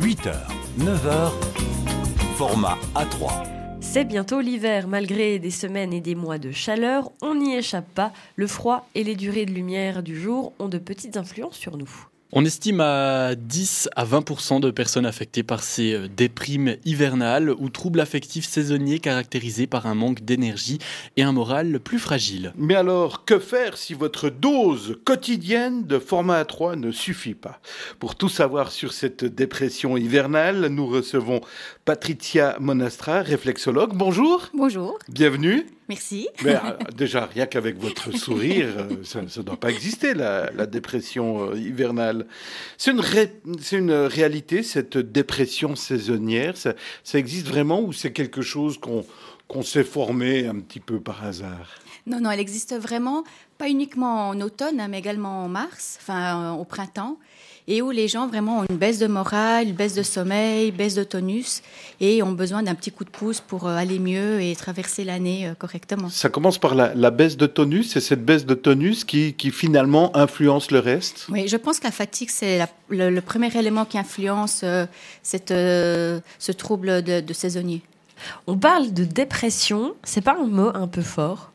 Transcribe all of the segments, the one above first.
8h, 9h, format A3. C'est bientôt l'hiver, malgré des semaines et des mois de chaleur, on n'y échappe pas. Le froid et les durées de lumière du jour ont de petites influences sur nous. On estime à 10 à 20 de personnes affectées par ces euh, déprimes hivernales ou troubles affectifs saisonniers caractérisés par un manque d'énergie et un moral plus fragile. Mais alors, que faire si votre dose quotidienne de format A3 ne suffit pas? Pour tout savoir sur cette dépression hivernale, nous recevons Patricia Monastra, réflexologue. Bonjour. Bonjour. Bienvenue. Merci. Mais euh, déjà, rien qu'avec votre sourire, euh, ça ne doit pas exister, la, la dépression euh, hivernale. C'est une, ré- c'est une réalité, cette dépression saisonnière. Ça, ça existe vraiment ou c'est quelque chose qu'on qu'on s'est formé un petit peu par hasard Non, non, elle existe vraiment, pas uniquement en automne, hein, mais également en mars, enfin euh, au printemps, et où les gens vraiment ont une baisse de morale, une baisse de sommeil, baisse de tonus, et ont besoin d'un petit coup de pouce pour euh, aller mieux et traverser l'année euh, correctement. Ça commence par la, la baisse de tonus, c'est cette baisse de tonus qui, qui finalement influence le reste? Oui, je pense que la fatigue, c'est le, le premier élément qui influence euh, cette, euh, ce trouble de, de saisonnier. On parle de dépression, c'est pas un mot un peu fort?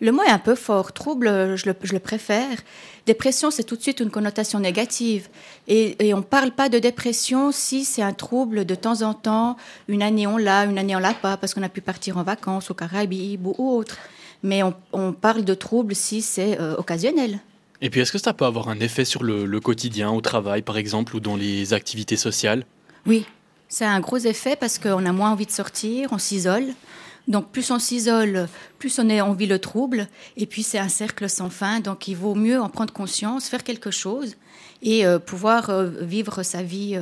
Le mot est un peu fort. Trouble, je le, je le préfère. Dépression, c'est tout de suite une connotation négative. Et, et on ne parle pas de dépression si c'est un trouble de temps en temps. Une année on l'a, une année on l'a pas parce qu'on a pu partir en vacances aux Caraïbes ou autre. Mais on, on parle de trouble si c'est euh, occasionnel. Et puis est-ce que ça peut avoir un effet sur le, le quotidien, au travail par exemple, ou dans les activités sociales? Oui, c'est un gros effet parce qu'on a moins envie de sortir, on s'isole. Donc plus on s'isole, plus on, est, on vit le trouble. Et puis c'est un cercle sans fin. Donc il vaut mieux en prendre conscience, faire quelque chose et euh, pouvoir euh, vivre sa vie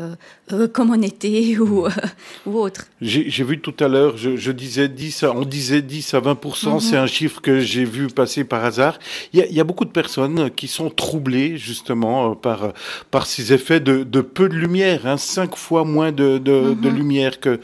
euh, comme on était ou, ou autre. J'ai vu tout à l'heure, je, je disais 10, à- on disait 10 à 20 Mhm. c'est un chiffre que j'ai vu passer par hasard. Il y, a, il y a beaucoup de personnes qui sont troublées justement par, par ces effets de, de peu de lumière, hein, cinq fois moins de, de, de Mhm. lumière qu'en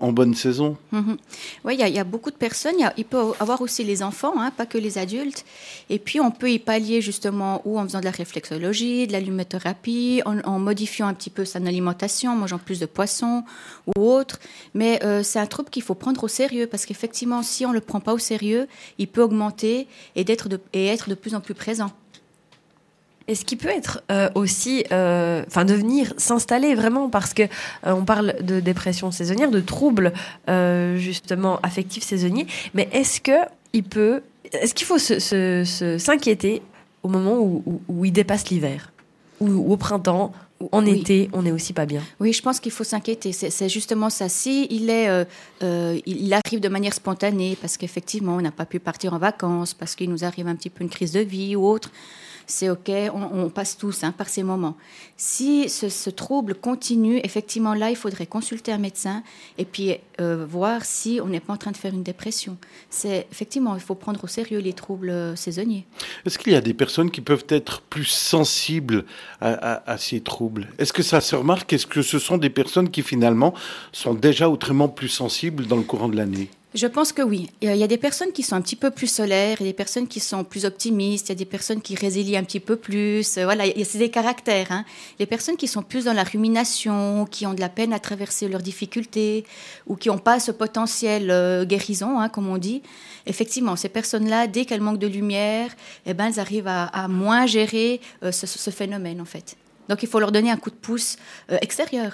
en bonne saison. Mhm. Oui, il y, a- il y a beaucoup de personnes. Il, y a- il peut avoir aussi les enfants, hein, pas que les adultes. Et puis, on peut y pallier justement ou en faisant de la réflexologie, de la lumothérapie, en, en modifiant un petit peu son alimentation, en mangeant plus de poissons ou autre. Mais euh, c'est un trouble qu'il faut prendre au sérieux parce qu'effectivement, si on ne le prend pas au sérieux, il peut augmenter et, d'être et être de plus en plus présent. Est-ce qu'il peut être euh, aussi, euh, enfin, de venir s'installer vraiment? Parce que euh, on parle de dépression saisonnière, de troubles euh, justement affectifs saisonniers, mais est-ce que il peut, est-ce qu'il faut s'inquiéter au moment où, où- où il dépasse l'hiver? Ou, ou au printemps, ou en Oui. été, on est aussi pas bien? Oui, je pense qu'il faut s'inquiéter. C'est justement ça. Si il est, euh, euh, il arrive de manière spontanée, parce qu'effectivement, on n'a pas pu partir en vacances, parce qu'il nous arrive un petit peu une crise de vie ou autre, c'est OK, on, passe tous hein, par ces moments. Si ce, trouble continue, effectivement, là, il faudrait consulter un médecin et puis euh, voir si on n'est pas en train de faire une dépression. C'est effectivement, il faut prendre au sérieux les troubles euh, saisonniers. Est-ce qu'il y a des personnes qui peuvent être plus sensibles à ces troubles? Est-ce que ça se remarque? Est-ce que ce sont des personnes qui finalement sont déjà autrement plus sensibles dans le courant de l'année? Je pense que oui. Il y a- des personnes qui sont un petit peu plus solaires, il y a des personnes qui sont plus optimistes, il y a des personnes qui résilient un petit peu plus. Euh, Voilà, c'est des caractères. Hein. Les personnes qui sont plus dans la rumination, qui ont de la peine à traverser leurs difficultés ou qui n'ont pas ce potentiel euh, guérison, hein, comme on dit, effectivement, ces personnes-là, dès qu'elles manquent de lumière, eh ben, elles arrivent à, à moins gérer euh, ce, ce phénomène, en fait. Donc il faut leur donner un coup de pouce euh, extérieur.